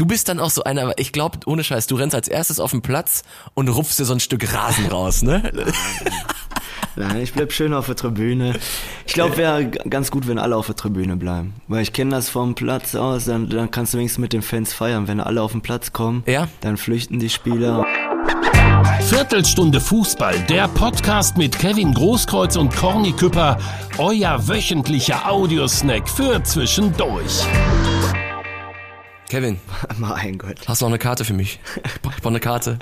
Du bist dann auch so einer, ich glaube, ohne Scheiß, du rennst als erstes auf den Platz und rupfst dir so ein Stück Rasen raus, ne? Nein, ich bleib schön auf der Tribüne. Ich glaube, wäre ganz gut, wenn alle auf der Tribüne bleiben. Weil ich kenne das vom Platz aus, dann, dann kannst du wenigstens mit den Fans feiern. Wenn alle auf den Platz kommen, Ja. dann flüchten die Spieler. Viertelstunde Fußball, der Podcast mit Kevin Großkreuz und Corny Küpper, euer wöchentlicher Audiosnack für zwischendurch. Kevin, mein Gott. hast du noch eine Karte für mich? Ich brauche eine Karte.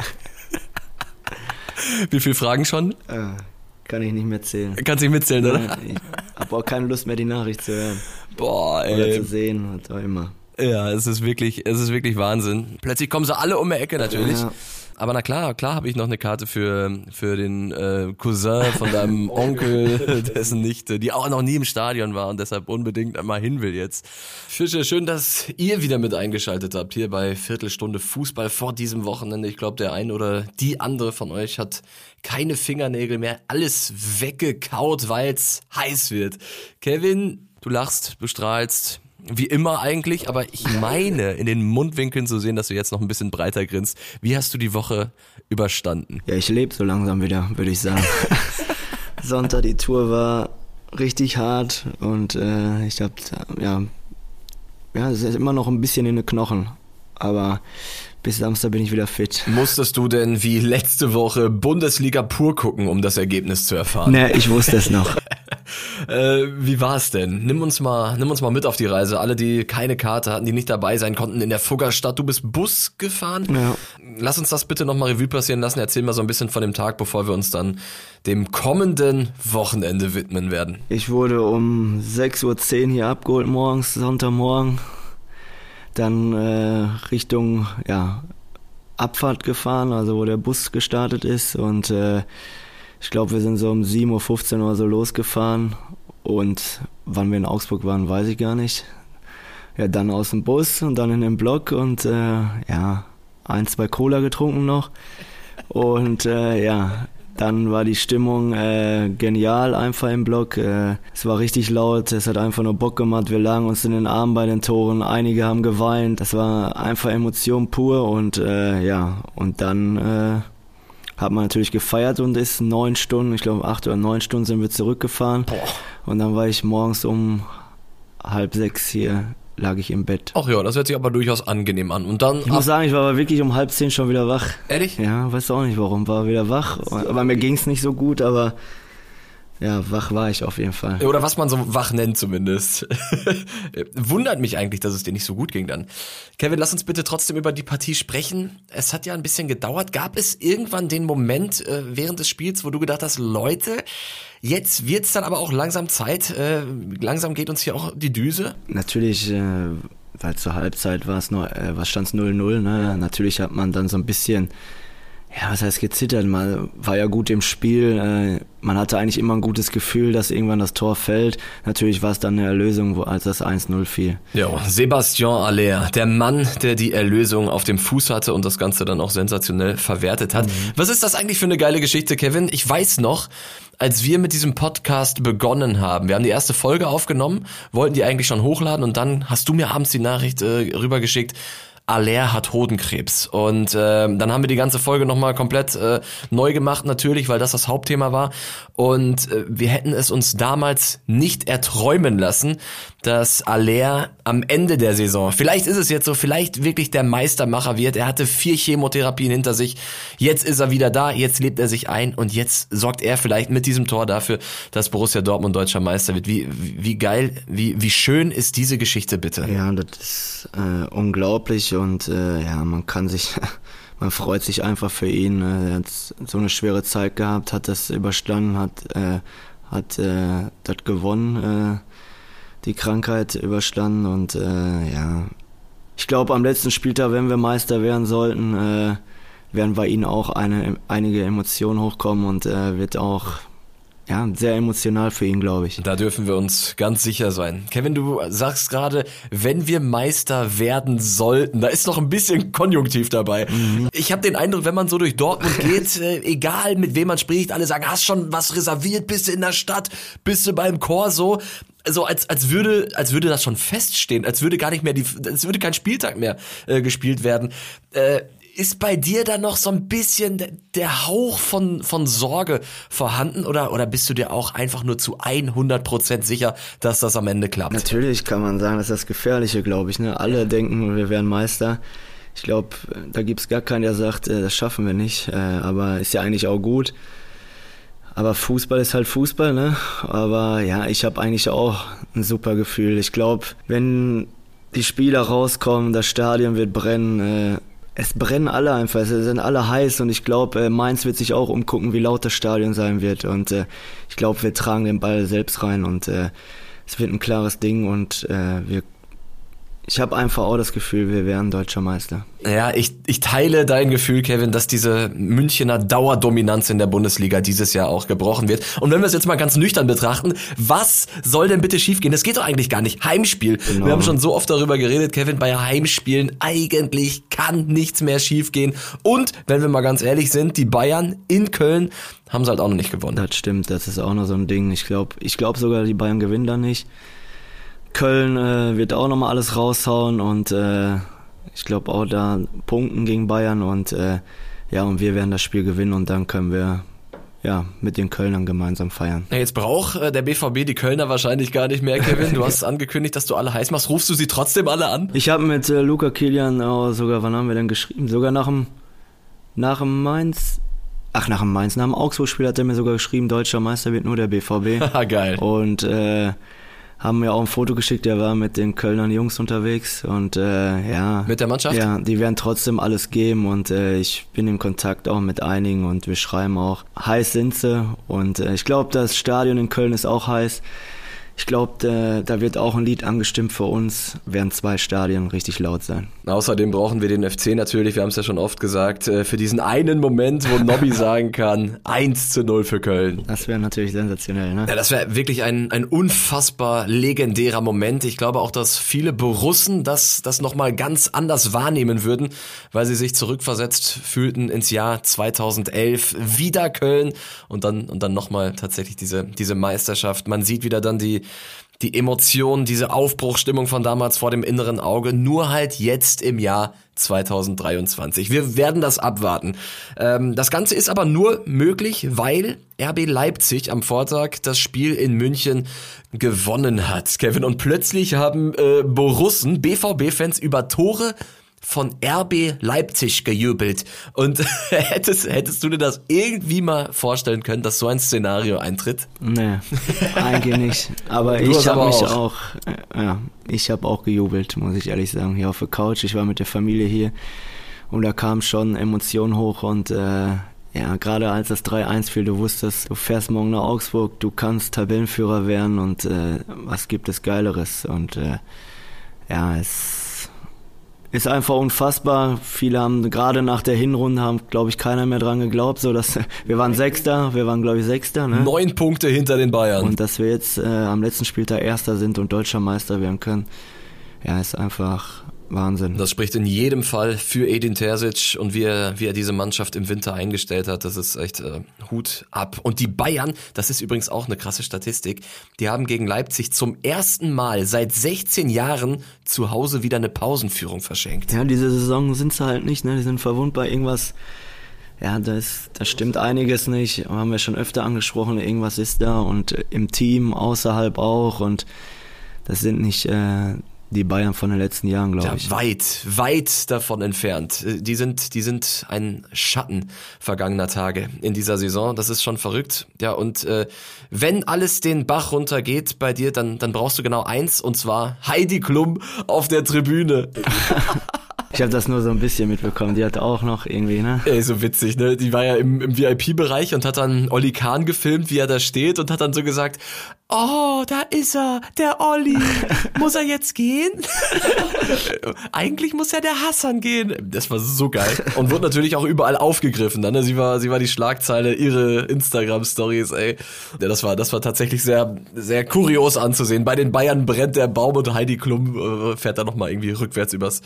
Wie viele Fragen schon? Äh, kann ich nicht mehr zählen. Kannst nicht mitzählen, oder? Ich habe auch keine Lust mehr, die Nachricht zu hören. Boah, Oder ey. zu sehen, was auch immer. Ja, es ist wirklich, es ist wirklich Wahnsinn. Plötzlich kommen sie alle um die Ecke natürlich. Ja. Aber na klar, klar habe ich noch eine Karte für für den äh, Cousin von deinem Onkel, dessen Nichte, die auch noch nie im Stadion war und deshalb unbedingt einmal hin will jetzt. Fische, schön, dass ihr wieder mit eingeschaltet habt hier bei Viertelstunde Fußball vor diesem Wochenende. Ich glaube, der ein oder die andere von euch hat keine Fingernägel mehr, alles weggekaut, weil's heiß wird. Kevin, du lachst, du strahlst, wie immer eigentlich, aber ich meine in den Mundwinkeln zu sehen, dass du jetzt noch ein bisschen breiter grinst. Wie hast du die Woche überstanden? Ja, ich lebe so langsam wieder, würde ich sagen. Sonntag die Tour war richtig hart und äh, ich hab ja ja, es ist immer noch ein bisschen in den Knochen, aber bis Samstag bin ich wieder fit. Musstest du denn wie letzte Woche Bundesliga pur gucken, um das Ergebnis zu erfahren? Ne, ich wusste es noch. Äh, wie war es denn? Nimm uns mal, nimm uns mal mit auf die Reise. Alle, die keine Karte hatten, die nicht dabei sein konnten in der Fuggerstadt. Du bist Bus gefahren. Ja. Lass uns das bitte nochmal Revue passieren lassen. Erzähl mal so ein bisschen von dem Tag, bevor wir uns dann dem kommenden Wochenende widmen werden. Ich wurde um 6.10 Uhr hier abgeholt morgens, Sonntagmorgen. Dann äh, Richtung ja, Abfahrt gefahren, also wo der Bus gestartet ist. Und äh, ich glaube, wir sind so um 7.15 Uhr oder so losgefahren. Und wann wir in Augsburg waren, weiß ich gar nicht. Ja, dann aus dem Bus und dann in den Block und äh, ja, ein, zwei Cola getrunken noch. Und äh, ja, dann war die Stimmung äh, genial einfach im Block. Äh, es war richtig laut, es hat einfach nur Bock gemacht. Wir lagen uns in den Armen bei den Toren, einige haben geweint. Das war einfach Emotion pur und äh, ja, und dann äh, hat man natürlich gefeiert und ist neun Stunden, ich glaube acht oder neun Stunden sind wir zurückgefahren. Und dann war ich morgens um halb sechs hier, lag ich im Bett. Ach ja, das hört sich aber durchaus angenehm an. Und dann, Ich muss sagen, ich war aber wirklich um halb zehn schon wieder wach. ehrlich? Ja, weiß auch nicht warum, war wieder wach. Aber mir ging's nicht so gut, aber ja, wach war ich auf jeden Fall. Oder was man so wach nennt zumindest. Wundert mich eigentlich, dass es dir nicht so gut ging dann. Kevin, lass uns bitte trotzdem über die Partie sprechen. Es hat ja ein bisschen gedauert. Gab es irgendwann den Moment äh, während des Spiels, wo du gedacht hast, Leute, jetzt wird's dann aber auch langsam Zeit. Äh, langsam geht uns hier auch die Düse. Natürlich, äh, weil zur Halbzeit war es nur, äh, was stand's 0-0, ne? Natürlich hat man dann so ein bisschen, ja, was heißt gezittert, man war ja gut im Spiel, äh, man hatte eigentlich immer ein gutes Gefühl, dass irgendwann das Tor fällt. Natürlich war es dann eine Erlösung, wo, als das 1-0 fiel. Ja, Sebastian Aller, der Mann, der die Erlösung auf dem Fuß hatte und das Ganze dann auch sensationell verwertet hat. Was ist das eigentlich für eine geile Geschichte, Kevin? Ich weiß noch, als wir mit diesem Podcast begonnen haben, wir haben die erste Folge aufgenommen, wollten die eigentlich schon hochladen und dann hast du mir abends die Nachricht äh, rübergeschickt, Aller hat Hodenkrebs. Und äh, dann haben wir die ganze Folge nochmal komplett äh, neu gemacht, natürlich, weil das das Hauptthema war. Und äh, wir hätten es uns damals nicht erträumen lassen, dass Aller am Ende der Saison, vielleicht ist es jetzt so, vielleicht wirklich der Meistermacher wird. Er hatte vier Chemotherapien hinter sich. Jetzt ist er wieder da, jetzt lebt er sich ein und jetzt sorgt er vielleicht mit diesem Tor dafür, dass Borussia Dortmund deutscher Meister wird. Wie, wie, geil, wie, wie schön ist diese Geschichte bitte? Ja, das ist äh, unglaublich und äh, ja, man kann sich, man freut sich einfach für ihn. Äh, Er hat so eine schwere Zeit gehabt, hat das überstanden, hat, äh, hat äh, das gewonnen, äh, die Krankheit überstanden und äh, ja, ich glaube am letzten Spieltag, wenn wir Meister werden sollten, äh, werden bei ihm auch eine, einige Emotionen hochkommen und äh, wird auch ja, sehr emotional für ihn, glaube ich. Da dürfen wir uns ganz sicher sein. Kevin, du sagst gerade, wenn wir Meister werden sollten, da ist noch ein bisschen Konjunktiv dabei. Ich habe den Eindruck, wenn man so durch Dortmund geht, äh, egal mit wem man spricht, alle sagen, hast schon was reserviert, bist du in der Stadt, bist du beim Chor so. so als, als würde, als würde das schon feststehen, als würde gar nicht mehr die, als würde kein Spieltag mehr äh, gespielt werden. Äh, ist bei dir da noch so ein bisschen der Hauch von, von Sorge vorhanden oder, oder bist du dir auch einfach nur zu 100 Prozent sicher, dass das am Ende klappt? Natürlich kann man sagen, das ist das Gefährliche, glaube ich. Ne? Alle denken, wir wären Meister. Ich glaube, da gibt es gar keinen, der sagt, äh, das schaffen wir nicht. Äh, aber ist ja eigentlich auch gut. Aber Fußball ist halt Fußball, ne? Aber ja, ich habe eigentlich auch ein super Gefühl. Ich glaube, wenn die Spieler rauskommen, das Stadion wird brennen, äh, es brennen alle einfach, es sind alle heiß und ich glaube, äh, Mainz wird sich auch umgucken, wie laut das Stadion sein wird. Und äh, ich glaube, wir tragen den Ball selbst rein und äh, es wird ein klares Ding und äh, wir ich habe einfach auch das Gefühl, wir wären deutscher Meister. Ja, ich, ich teile dein Gefühl, Kevin, dass diese Münchener Dauerdominanz in der Bundesliga dieses Jahr auch gebrochen wird. Und wenn wir es jetzt mal ganz nüchtern betrachten, was soll denn bitte schiefgehen? Das geht doch eigentlich gar nicht. Heimspiel. Genau. Wir haben schon so oft darüber geredet, Kevin, bei Heimspielen eigentlich kann nichts mehr schiefgehen. Und wenn wir mal ganz ehrlich sind, die Bayern in Köln haben sie halt auch noch nicht gewonnen. Das stimmt, das ist auch noch so ein Ding. Ich glaube ich glaub sogar, die Bayern gewinnen da nicht. Köln äh, wird auch nochmal alles raushauen und äh, ich glaube auch da punkten gegen Bayern und äh, ja, und wir werden das Spiel gewinnen und dann können wir ja, mit den Kölnern gemeinsam feiern. Jetzt braucht äh, der BVB die Kölner wahrscheinlich gar nicht mehr, Kevin. Du hast angekündigt, dass du alle heiß machst. Rufst du sie trotzdem alle an? Ich habe mit äh, Luca Kilian oh, sogar, wann haben wir denn geschrieben? Sogar nach dem, nach dem Mainz, ach, nach dem Mainz, nach dem Augsburg-Spiel hat er mir sogar geschrieben, deutscher Meister wird nur der BVB. Geil. Und äh, haben mir auch ein Foto geschickt, der war mit den Kölnern Jungs unterwegs und äh, ja. Mit der Mannschaft? Ja, die werden trotzdem alles geben und äh, ich bin in Kontakt auch mit einigen und wir schreiben auch. Heiß sind sie und äh, ich glaube, das Stadion in Köln ist auch heiß. Ich glaube, da wird auch ein Lied angestimmt für uns, werden zwei Stadien richtig laut sein. Außerdem brauchen wir den FC natürlich, wir haben es ja schon oft gesagt, äh, für diesen einen Moment, wo Nobby sagen kann, 1 zu 0 für Köln. Das wäre natürlich sensationell, ne? Ja, das wäre wirklich ein, ein unfassbar legendärer Moment. Ich glaube auch, dass viele Borussen das, das nochmal ganz anders wahrnehmen würden, weil sie sich zurückversetzt fühlten ins Jahr 2011, wieder Köln und dann, und dann nochmal tatsächlich diese, diese Meisterschaft. Man sieht wieder dann die, die Emotion, diese Aufbruchstimmung von damals vor dem inneren Auge, nur halt jetzt im Jahr 2023. Wir werden das abwarten. Ähm, das Ganze ist aber nur möglich, weil RB Leipzig am Vortag das Spiel in München gewonnen hat, Kevin. Und plötzlich haben äh, Borussen, BVB-Fans über Tore von RB Leipzig gejubelt. Und hättest, hättest du dir das irgendwie mal vorstellen können, dass so ein Szenario eintritt? Nee, eigentlich nicht. Aber du ich habe mich auch, äh, ja, ich habe auch gejubelt, muss ich ehrlich sagen, hier auf der Couch. Ich war mit der Familie hier und da kam schon Emotionen hoch und äh, ja, gerade als das 3-1 fiel, du wusstest, du fährst morgen nach Augsburg, du kannst Tabellenführer werden und äh, was gibt es Geileres? Und äh, ja, es ist einfach unfassbar. Viele haben gerade nach der Hinrunde haben, glaube ich, keiner mehr dran geglaubt. So dass wir waren Sechster, wir waren glaube ich Sechster. Ne? Neun Punkte hinter den Bayern. Und dass wir jetzt äh, am letzten Spieltag Erster sind und deutscher Meister werden können, ja, ist einfach Wahnsinn. Das spricht in jedem Fall für Edin Terzic und wie er, wie er diese Mannschaft im Winter eingestellt hat. Das ist echt äh, Hut ab. Und die Bayern, das ist übrigens auch eine krasse Statistik, die haben gegen Leipzig zum ersten Mal seit 16 Jahren zu Hause wieder eine Pausenführung verschenkt. Ja, diese Saison sind sie halt nicht, ne? Die sind verwundbar irgendwas. Ja, das, das stimmt einiges nicht. Haben wir schon öfter angesprochen, irgendwas ist da und im Team, außerhalb auch und das sind nicht äh, die Bayern von den letzten Jahren, glaube ja, ich. Weit, weit davon entfernt. Die sind, die sind ein Schatten vergangener Tage in dieser Saison. Das ist schon verrückt. Ja, und äh, wenn alles den Bach runtergeht bei dir, dann, dann brauchst du genau eins, und zwar Heidi Klum auf der Tribüne. Ich habe das nur so ein bisschen mitbekommen. Die hatte auch noch irgendwie, ne? Ey, so witzig, ne? Die war ja im, im VIP-Bereich und hat dann Olli Kahn gefilmt, wie er da steht und hat dann so gesagt, oh, da ist er, der Olli. muss er jetzt gehen? Eigentlich muss ja der Hassan gehen. Das war so geil. Und wird natürlich auch überall aufgegriffen. Dann, ne? Sie war, sie war die Schlagzeile, ihre Instagram-Stories, ey. Ja, das war, das war tatsächlich sehr, sehr kurios anzusehen. Bei den Bayern brennt der Baum und Heidi Klum äh, fährt da nochmal irgendwie rückwärts übers,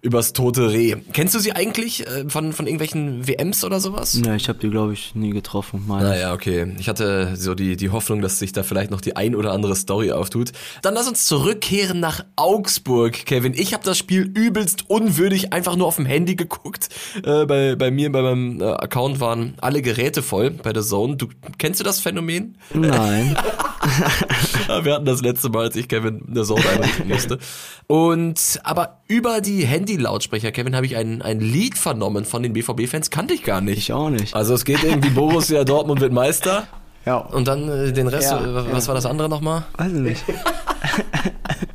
übers tote Reh. Kennst du sie eigentlich äh, von, von irgendwelchen WMs oder sowas? Ja, ich habe die, glaube ich, nie getroffen. Naja, okay. Ich hatte so die, die Hoffnung, dass sich da vielleicht noch die die ein oder andere Story auftut. Dann lass uns zurückkehren nach Augsburg, Kevin. Ich habe das Spiel übelst unwürdig einfach nur auf dem Handy geguckt. Äh, bei, bei mir, bei meinem äh, Account waren alle Geräte voll bei der Zone. Du, kennst du das Phänomen? Nein. Wir hatten das letzte Mal, als ich Kevin eine Zone einrichten musste. Und aber über die Handy-Lautsprecher, Kevin, habe ich ein, ein Lied vernommen von den BVB-Fans, kannte ich gar nicht. Ich auch nicht. Also es geht irgendwie Borussia Dortmund wird Meister. Ja. Und dann äh, den Rest, Ja, äh, was ja. war das andere nochmal? Weiß ich nicht.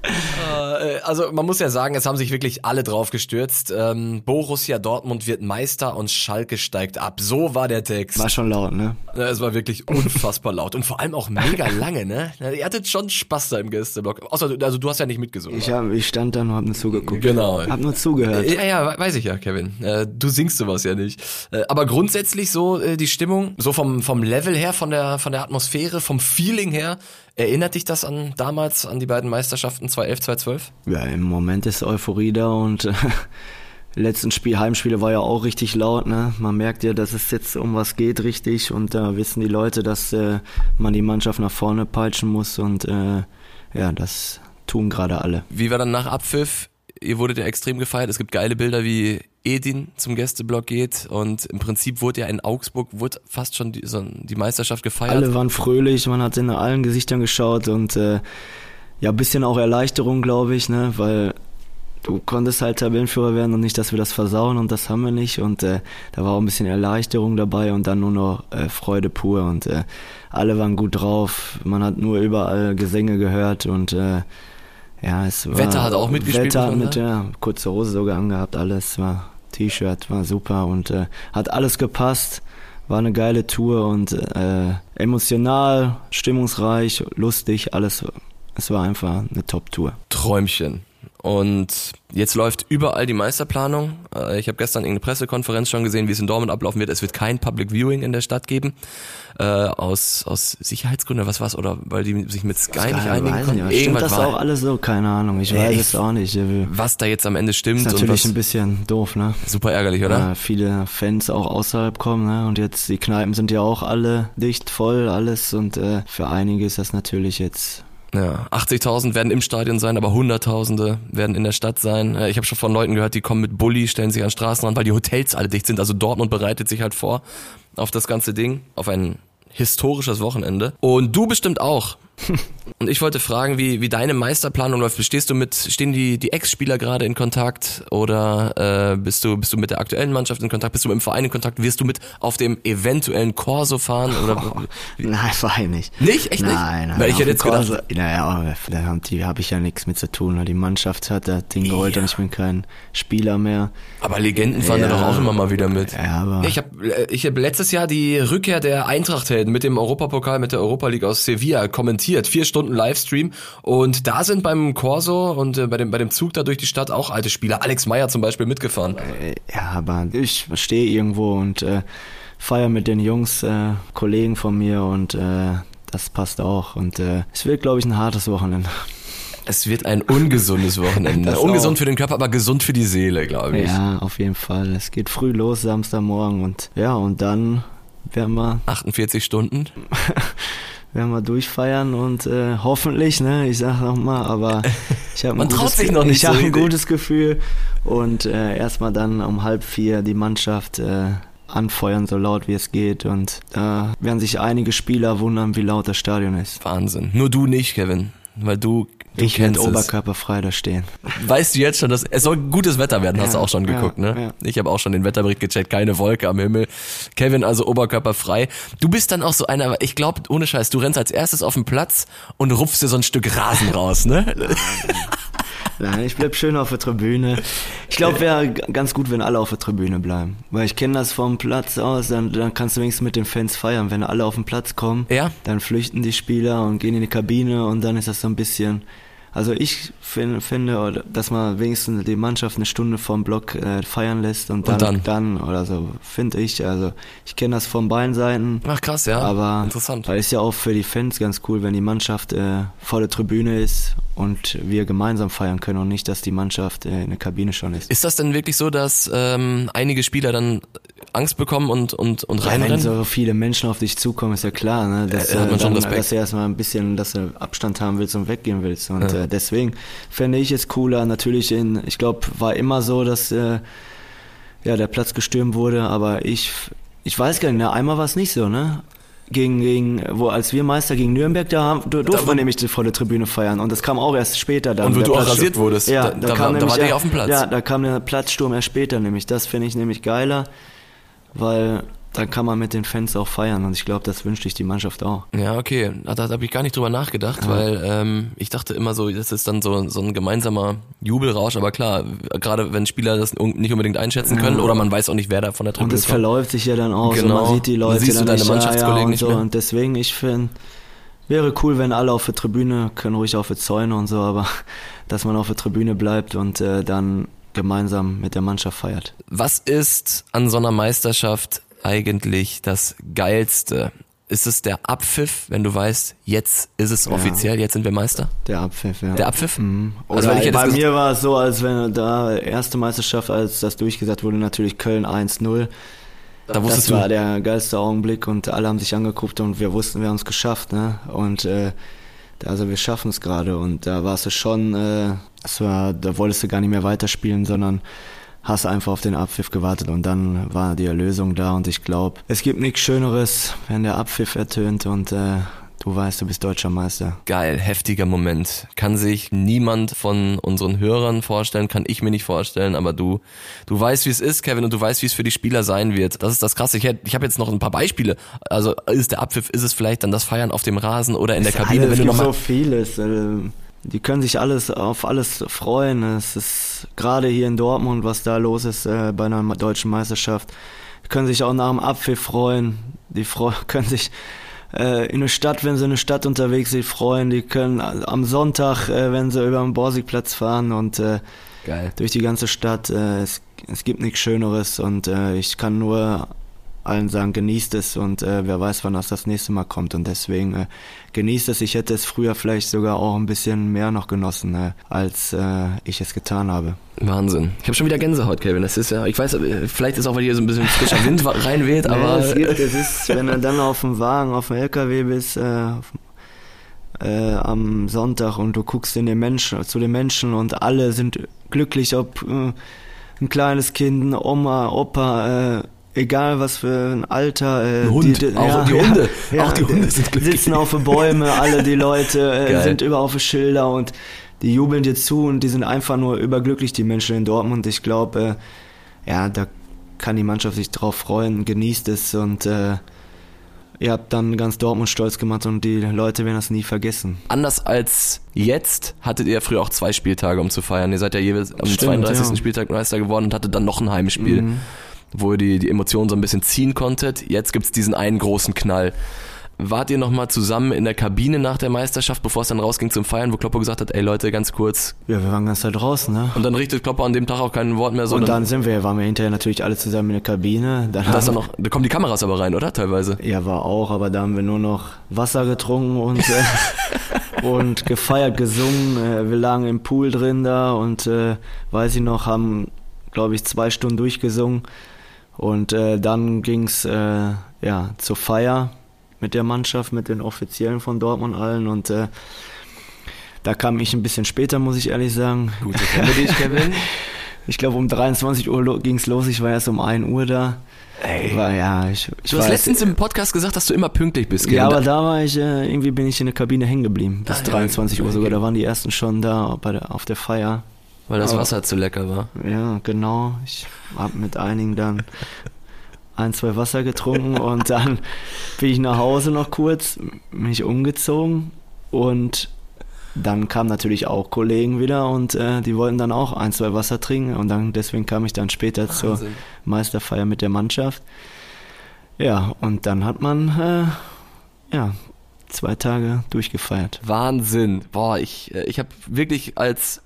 Äh, also man muss ja sagen, es haben sich wirklich alle drauf gestürzt. Ähm, Borussia Dortmund wird Meister und Schalke steigt ab. So war der Text. War schon laut, ne? Ja, Es war wirklich unfassbar laut und vor allem auch mega lange, ne? Ihr hattet schon Spaß da im Gästeblock. Außer, du- also du hast ja nicht mitgesungen. Ich, hab, ich stand dann und hab nur zugeguckt. Genau. Hab nur zugehört. Ja, ja, we- weiß ich ja, Kevin. Äh, du singst sowas ja nicht. Äh, aber grundsätzlich so die Stimmung, so vom vom Level her, von der von der Atmosphäre, vom Feeling her, erinnert dich das an damals an die beiden Meisterschaften 2011, 2012? Ja, im Moment ist Euphorie da und äh, letzten Spiel, Heimspiele war ja auch richtig laut, ne? Man merkt ja, dass es jetzt um was geht richtig und da wissen die Leute, dass äh, man die Mannschaft nach vorne peitschen muss und äh, ja, das tun gerade alle. Wie war dann nach Abpfiff? Ihr wurdet ja extrem gefeiert. Es gibt geile Bilder, wie Edin zum Gästeblock geht und im Prinzip wurde ja in Augsburg wurde fast schon die, so die Meisterschaft gefeiert. Alle waren fröhlich, man hat in allen Gesichtern geschaut und äh, ja, ein bisschen auch Erleichterung, glaube ich, ne? Weil du konntest halt Tabellenführer werden und nicht, dass wir das versauen und das haben wir nicht und äh, da war auch ein bisschen Erleichterung dabei und dann nur noch äh, Freude pur und äh, alle waren gut drauf, man hat nur überall Gesänge gehört und äh, ja, es war... Wetter hat auch mitgespielt, Wetter hat mit, ja, kurze Hose sogar angehabt, alles war T-Shirt, war super und äh, hat alles gepasst. War eine geile Tour und äh, emotional, stimmungsreich, lustig, alles. Es war einfach eine Top-Tour. Träumchen. Und jetzt läuft überall die Meisterplanung. Äh, Ich habe gestern irgendeine Pressekonferenz schon gesehen, wie es in Dortmund ablaufen wird. Es wird kein Public Viewing in der Stadt geben. Äh, aus, aus Sicherheitsgründen, was war's? Oder weil die sich mit Sky nicht einigen konnten? nicht, stimmt das war. auch alles so? Keine Ahnung, ich weiß es auch nicht. Ist Was da jetzt am Ende stimmt und natürlich was ein bisschen doof, ne? super ärgerlich, oder? Ja, viele Fans auch außerhalb kommen, ne? Und jetzt, die Kneipen sind ja auch alle dicht, voll, alles. Und äh, für einige ist das natürlich jetzt Ja, 80.000 werden im Stadion sein, aber Hunderttausende werden in der Stadt sein. Äh, Ich habe schon von Leuten gehört, die kommen mit Bulli, stellen sich an Straßen ran, weil die Hotels alle dicht sind. Also Dortmund bereitet sich halt vor auf das ganze Ding, auf ein historisches Wochenende. Und du bestimmt auch. Und ich wollte fragen, wie, wie deine Meisterplanung läuft. Stehst du mit, stehen die, die Ex-Spieler gerade in Kontakt oder äh, bist du, bist du mit der aktuellen Mannschaft in Kontakt? Bist du mit dem Verein in Kontakt? Wirst du mit auf dem eventuellen Corso fahren? Oder Nein, war ich nicht. Nicht? Echt nicht? Nein, nein. Weil ich hätte jetzt gedacht, Corso- Naja, aber da habe ich ja nichts mit zu tun. Die Mannschaft hat das Ding geholt Ja. und ich bin kein Spieler mehr. Aber Legenden fahren da Ja. doch auch immer mal wieder mit. Ja, aber Ich habe ich hab letztes Jahr die Rückkehr der Eintracht-Helden mit dem Europapokal, mit der Europa League aus Sevilla kommentiert. Vier Stunden Livestream. Und da sind beim Corso und äh, bei, dem, bei dem Zug da durch die Stadt auch alte Spieler. Alex Meyer zum Beispiel mitgefahren. äh, ja, aber ich stehe irgendwo und äh, feier mit den Jungs, äh, Kollegen von mir und äh, das passt auch. Und äh, es wird, glaube ich, ein hartes Wochenende. Es wird ein ungesundes Wochenende. Ungesund auch. für den Körper, aber gesund für die Seele, glaube ich. Ja, auf jeden Fall. Es geht früh los, Samstagmorgen und ja, und dann werden wir 48 Stunden. werden wir durchfeiern und äh, hoffentlich, ne, ich sag noch mal, aber ich habe Man ein gutes, ich so habe ein gutes Gefühl und äh, erstmal dann um halb vier die Mannschaft äh, anfeuern, so laut wie es geht und da werden sich einige Spieler wundern, wie laut das Stadion ist. Wahnsinn. Nur du nicht, Kevin. Weil du, du Ich werde oberkörperfrei da stehen. Weißt du jetzt schon, dass es soll gutes Wetter werden, hast du Ja, auch schon ja, geguckt, ne? ja. Ich habe auch schon den Wetterbericht gecheckt, keine Wolke am Himmel. Kevin also oberkörperfrei. Du bist dann auch so einer, ich glaube, ohne Scheiß, du rennst als erstes auf den Platz und rupfst dir so ein Stück Rasen raus, ne? Nein, ich bleib schön auf der Tribüne. Ich glaube, wäre ganz gut, wenn alle auf der Tribüne bleiben. Weil ich kenne das vom Platz aus, dann, dann kannst du wenigstens mit den Fans feiern. Wenn alle auf den Platz kommen, Ja. dann flüchten die Spieler und gehen in die Kabine und dann ist das so ein bisschen... Also ich find, finde, oder- dass man wenigstens die Mannschaft eine Stunde vorm Block äh, feiern lässt und dann, Und dann? oder so, finde ich. Also ich kenne das von beiden Seiten. Ach krass, ja. Aber Interessant. weil ist ja auch für die Fans ganz cool, wenn die Mannschaft äh, vor der Tribüne ist und wir gemeinsam feiern können und nicht, dass die Mannschaft äh, in der Kabine schon ist. Ist das denn wirklich so, dass ähm, einige Spieler dann Angst bekommen und, und, und Ja, wenn reinrennen? so viele Menschen auf dich zukommen, ist ja klar, ne? dass, Ja, hat man äh, schon dann, Respekt. dass du erstmal ein bisschen, dass du Abstand haben willst und weggehen willst. Und äh, deswegen fände ich es cooler. Natürlich, in, ich glaube, war immer so, dass äh, ja der Platz gestürmt wurde, aber ich, ich weiß gar nicht, ne? einmal war es nicht so, ne? Gegen, gegen, wo als wir Meister gegen Nürnberg, da, haben, da durften wir nämlich die volle Tribüne feiern und das kam auch erst später dann. Und wo der du auch rasiert wurdest, Ja, da- da, da kam war- da nämlich, wart ihr ja, auf dem Platz. Ja, da kam der Platzsturm erst später nämlich. Das finde ich nämlich geiler, weil dann kann man mit den Fans auch feiern und ich glaube, das wünscht sich die Mannschaft auch. Ja, okay. Da, da habe ich gar nicht drüber nachgedacht, weil ähm, ich dachte immer so, das ist dann so, so ein gemeinsamer Jubelrausch, aber klar, gerade wenn Spieler das nicht unbedingt einschätzen können oder man weiß auch nicht, wer da von der Und Tribüne es kommt. verläuft sich ja dann auch. Genau. So, man sieht die Dann Leute siehst du dann deine nicht, ja, Mannschaftskollegen ja, und nicht so. mehr. Und deswegen, ich finde, wäre cool, wenn alle auf der Tribüne, können ruhig auf der Zäune und so, aber dass man auf der Tribüne bleibt und äh, dann gemeinsam mit der Mannschaft feiert. Was ist an so einer Meisterschaft eigentlich das Geilste? Ist es der Abpfiff, wenn du weißt, jetzt ist es offiziell, jetzt sind wir Meister? Der Abpfiff, ja. Der Abpfiff? Mhm. Also bei mir war es so, als wenn da erste Meisterschaft, als das durchgesagt wurde, natürlich Köln 1-0. Da das war du, der geilste Augenblick und alle haben sich angeguckt und wir wussten, wir haben es geschafft, ne? Und äh, also wir schaffen es gerade und da warst du schon, äh, es war, da wolltest du gar nicht mehr weiterspielen, sondern hast einfach auf den Abpfiff gewartet und dann war die Erlösung da und ich glaube, es gibt nichts Schöneres, wenn der Abpfiff ertönt und äh, du weißt, du bist deutscher Meister. geil, heftiger Moment. Kann sich niemand von unseren Hörern vorstellen, kann ich mir nicht vorstellen, aber du, du weißt, wie es ist, Kevin, und du weißt, wie es für die Spieler sein wird. Das ist das Krasse. Ich, hätt- ich habe jetzt noch ein paar Beispiele. Also ist der Abpfiff, ist es vielleicht dann das Feiern auf dem Rasen oder in der Kabine, Alles, wenn du gibt noch so vieles. äh, Die können sich alles auf alles freuen. Es ist gerade hier in Dortmund, was da los ist äh, bei einer deutschen Meisterschaft. Die können sich auch nach dem Apfel freuen. Die freu können sich äh, in der Stadt, wenn sie in der Stadt unterwegs sind, freuen. Die können am Sonntag, äh, wenn sie über den Borsigplatz fahren und äh, durch die ganze Stadt. Äh, es, es gibt nichts Schöneres und äh, ich kann nur allen sagen, genießt es und äh, wer weiß, wann das das nächste Mal kommt und deswegen äh, genießt es. Ich hätte es früher vielleicht sogar auch ein bisschen mehr noch genossen, äh, als äh, ich es getan habe. Wahnsinn. Ich habe schon wieder Gänsehaut, Kevin. Das ist ja, ich weiß, äh, vielleicht ist auch, weil hier so ein bisschen frischer Wind reinweht, aber nee, es gibt, es ist, wenn du dann auf dem Wagen, auf dem LKW bist, äh, auf, äh, am Sonntag und du guckst in den Menschen, zu den Menschen und alle sind glücklich, ob äh, ein kleines Kind, eine Oma, Opa, äh, egal was für ein Alter. Äh, Ein Hund. Auch die Hunde. Auch die Hunde sind glücklich. Sitzen auf den Bäumen, alle die Leute äh, sind über auf den Schilder und die jubeln dir zu und die sind einfach nur überglücklich, die Menschen in Dortmund. Ich glaube, äh, ja, da kann die Mannschaft sich drauf freuen, genießt es und äh, ihr habt dann ganz Dortmund stolz gemacht und die Leute werden das nie vergessen. anders als jetzt hattet ihr früher auch zwei Spieltage, um zu feiern. Ihr seid ja jeweils am Stimmt, 32. ja. Spieltag Meister geworden und hattet dann noch ein Heimspiel, wo ihr die, die Emotionen so ein bisschen ziehen konntet. Jetzt gibt's diesen einen großen Knall. Wart ihr nochmal zusammen in der Kabine nach der Meisterschaft, bevor es dann rausging zum Feiern, wo Kloppo gesagt hat, ey Leute, ganz kurz. Ja, wir waren ganz da draußen, ne? Und dann richtet Kloppo an dem Tag auch kein Wort mehr so. Und dann sind wir, waren wir hinterher natürlich alle zusammen in der Kabine. Dann da, ist dann noch, da kommen die Kameras aber rein, oder? Teilweise. ja, war auch, aber da haben wir nur noch Wasser getrunken und, äh, und gefeiert, gesungen. Äh, wir lagen im Pool drin da und äh, weiß ich noch, haben, glaube ich, zwei Stunden durchgesungen. Und äh, dann ging's äh, ja, zur Feier mit der Mannschaft, mit den Offiziellen von Dortmund allen und äh, da kam ich ein bisschen später, muss ich ehrlich sagen. Gut, das kennen wir dich, Kevin. Ich glaube, um 23 Uhr lo- ging's los. Ich war erst um 1 Uhr da. Ey. War, ja, ich, ich Du hast war letztens im Podcast gesagt, dass du immer pünktlich bist, Kevin. ja, aber da war ich, äh, irgendwie bin ich in der Kabine hängen geblieben. Bis Ah, ja, 23 Uhr sogar. okay. Da waren die ersten schon da bei der, auf der Feier. Weil das aber- Wasser zu lecker war. Ja, genau. Ich habe mit einigen dann ein, zwei Wasser getrunken und dann bin ich nach Hause noch kurz, mich umgezogen und dann kamen natürlich auch Kollegen wieder und äh, die wollten dann auch ein, zwei Wasser trinken und dann deswegen kam ich dann später zur Wahnsinn. Meisterfeier mit der Mannschaft. Ja, und dann hat man äh, ja zwei Tage durchgefeiert. Wahnsinn. Boah, ich, äh, ich habe wirklich als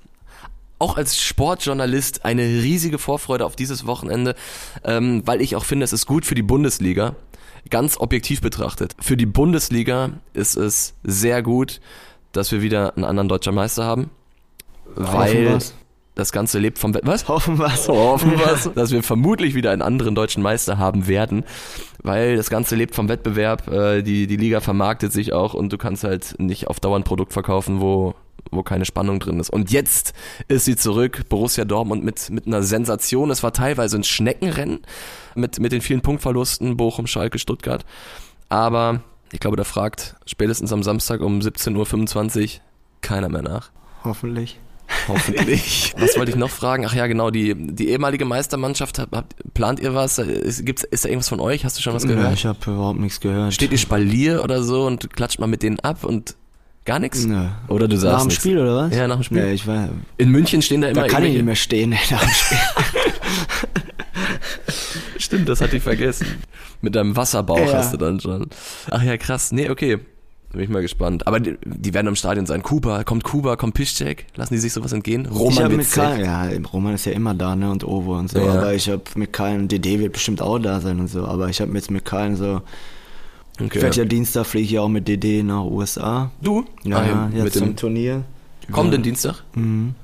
auch als Sportjournalist eine riesige Vorfreude auf dieses Wochenende, ähm, weil ich auch finde, es ist gut für die Bundesliga. Ganz objektiv betrachtet. Für die Bundesliga ist es sehr gut, dass wir wieder einen anderen deutscher Meister haben. Weil das Ganze lebt vom Wett. Was? Hoffen wir's. Hoffen wir's, dass wir vermutlich wieder einen anderen deutschen Meister haben werden, weil das Ganze lebt vom Wettbewerb, äh, die, die Liga vermarktet sich auch und du kannst halt nicht auf Dauer ein Produkt verkaufen, wo, wo keine Spannung drin ist. Und jetzt ist sie zurück, Borussia Dortmund mit, mit einer Sensation. Es war teilweise ein Schneckenrennen mit, mit den vielen Punktverlusten, Bochum, Schalke, Stuttgart. Aber ich glaube, da fragt spätestens am Samstag um 17.25 Uhr keiner mehr nach. Hoffentlich. Hoffentlich. was wollte ich noch fragen? Ach ja, genau, die, die ehemalige Meistermannschaft, habt, habt, plant ihr was? Ist, gibt's, ist da irgendwas von euch? Hast du schon was Ja, gehört? ich habe überhaupt nichts gehört. Steht ihr Spalier oder so und klatscht mal mit denen ab und gar nichts? Nö. Oder du Nach sagst dem nichts? Spiel, oder was? Ja, nach dem Spiel. Nee, ich war, In München stehen da immer da kann ich nicht mehr stehen ey, nach dem Spiel. Stimmt, das hatte ich vergessen. Mit deinem Wasserbauch Ja. hast du dann schon. Ach ja, krass. Nee, okay. Bin ich mal gespannt. Aber die, die werden im Stadion sein. Kuba, kommt Kuba, kommt Piszczek? Lassen die sich sowas entgehen? Roman mit keinem, ja, Roman ist ja immer da, ne, und Ovo und so, Ja. aber ich habe mit keinem, DD wird bestimmt auch da sein und so, aber ich habe jetzt mit keinem so, ich Okay. werde ja Dienstag fliege ich ja auch mit DD nach USA. Du? Ja, Ah, ja, jetzt mit zum dem Turnier. kommenden Dienstag? Mhm.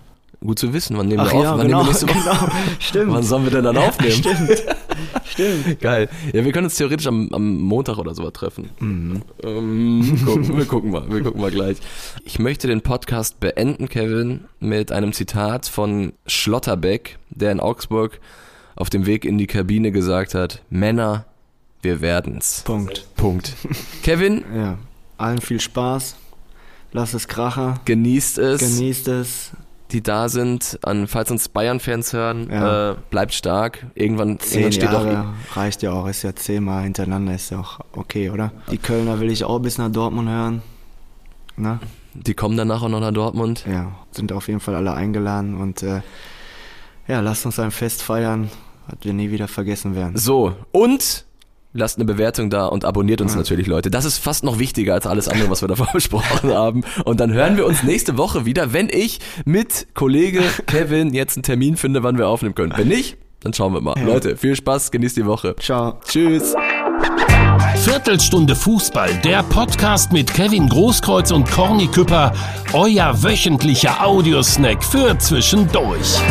Gut zu wissen. Wann nehmen Ach wir auf? ja, Wann genau, nehmen wir nächste Woche? genau, stimmt. Wann sollen wir denn dann aufnehmen? Stimmt, stimmt. Geil. Ja, wir können uns theoretisch am, am Montag oder so treffen. Mhm. Ähm, gucken, wir gucken mal, wir gucken mal gleich. Ich möchte den Podcast beenden, Kevin, mit einem Zitat von Schlotterbeck, der in Augsburg auf dem Weg in die Kabine gesagt hat, Männer, wir werden's. Punkt. Punkt. Kevin, Ja, allen viel Spaß. Lass es krachen. genießt es, Genießt es. die da sind. An, falls uns Bayern-Fans hören, Ja. äh, bleibt stark. Irgendwann, Zehn irgendwann steht doch Jahre reicht ja auch, ist ja zehnmal hintereinander, ist ja auch okay, oder? Die Kölner will ich auch bis nach Dortmund hören. Na? Die kommen danach auch noch nach Dortmund. Ja, sind auf jeden Fall alle eingeladen und äh, ja, lasst uns ein Fest feiern, was wir nie wieder vergessen werden. So, und lasst eine Bewertung da und abonniert uns natürlich, Leute. Das ist fast noch wichtiger als alles andere, was wir davor besprochen haben. Und dann hören wir uns nächste Woche wieder, wenn ich mit Kollege Kevin jetzt einen Termin finde, wann wir aufnehmen können. Wenn nicht, dann schauen wir mal. Leute, viel Spaß, genießt die Woche. Ciao. Tschüss. Viertelstunde Fußball, der Podcast mit Kevin Großkreuz und Corny Küpper, euer wöchentlicher Audiosnack für zwischendurch.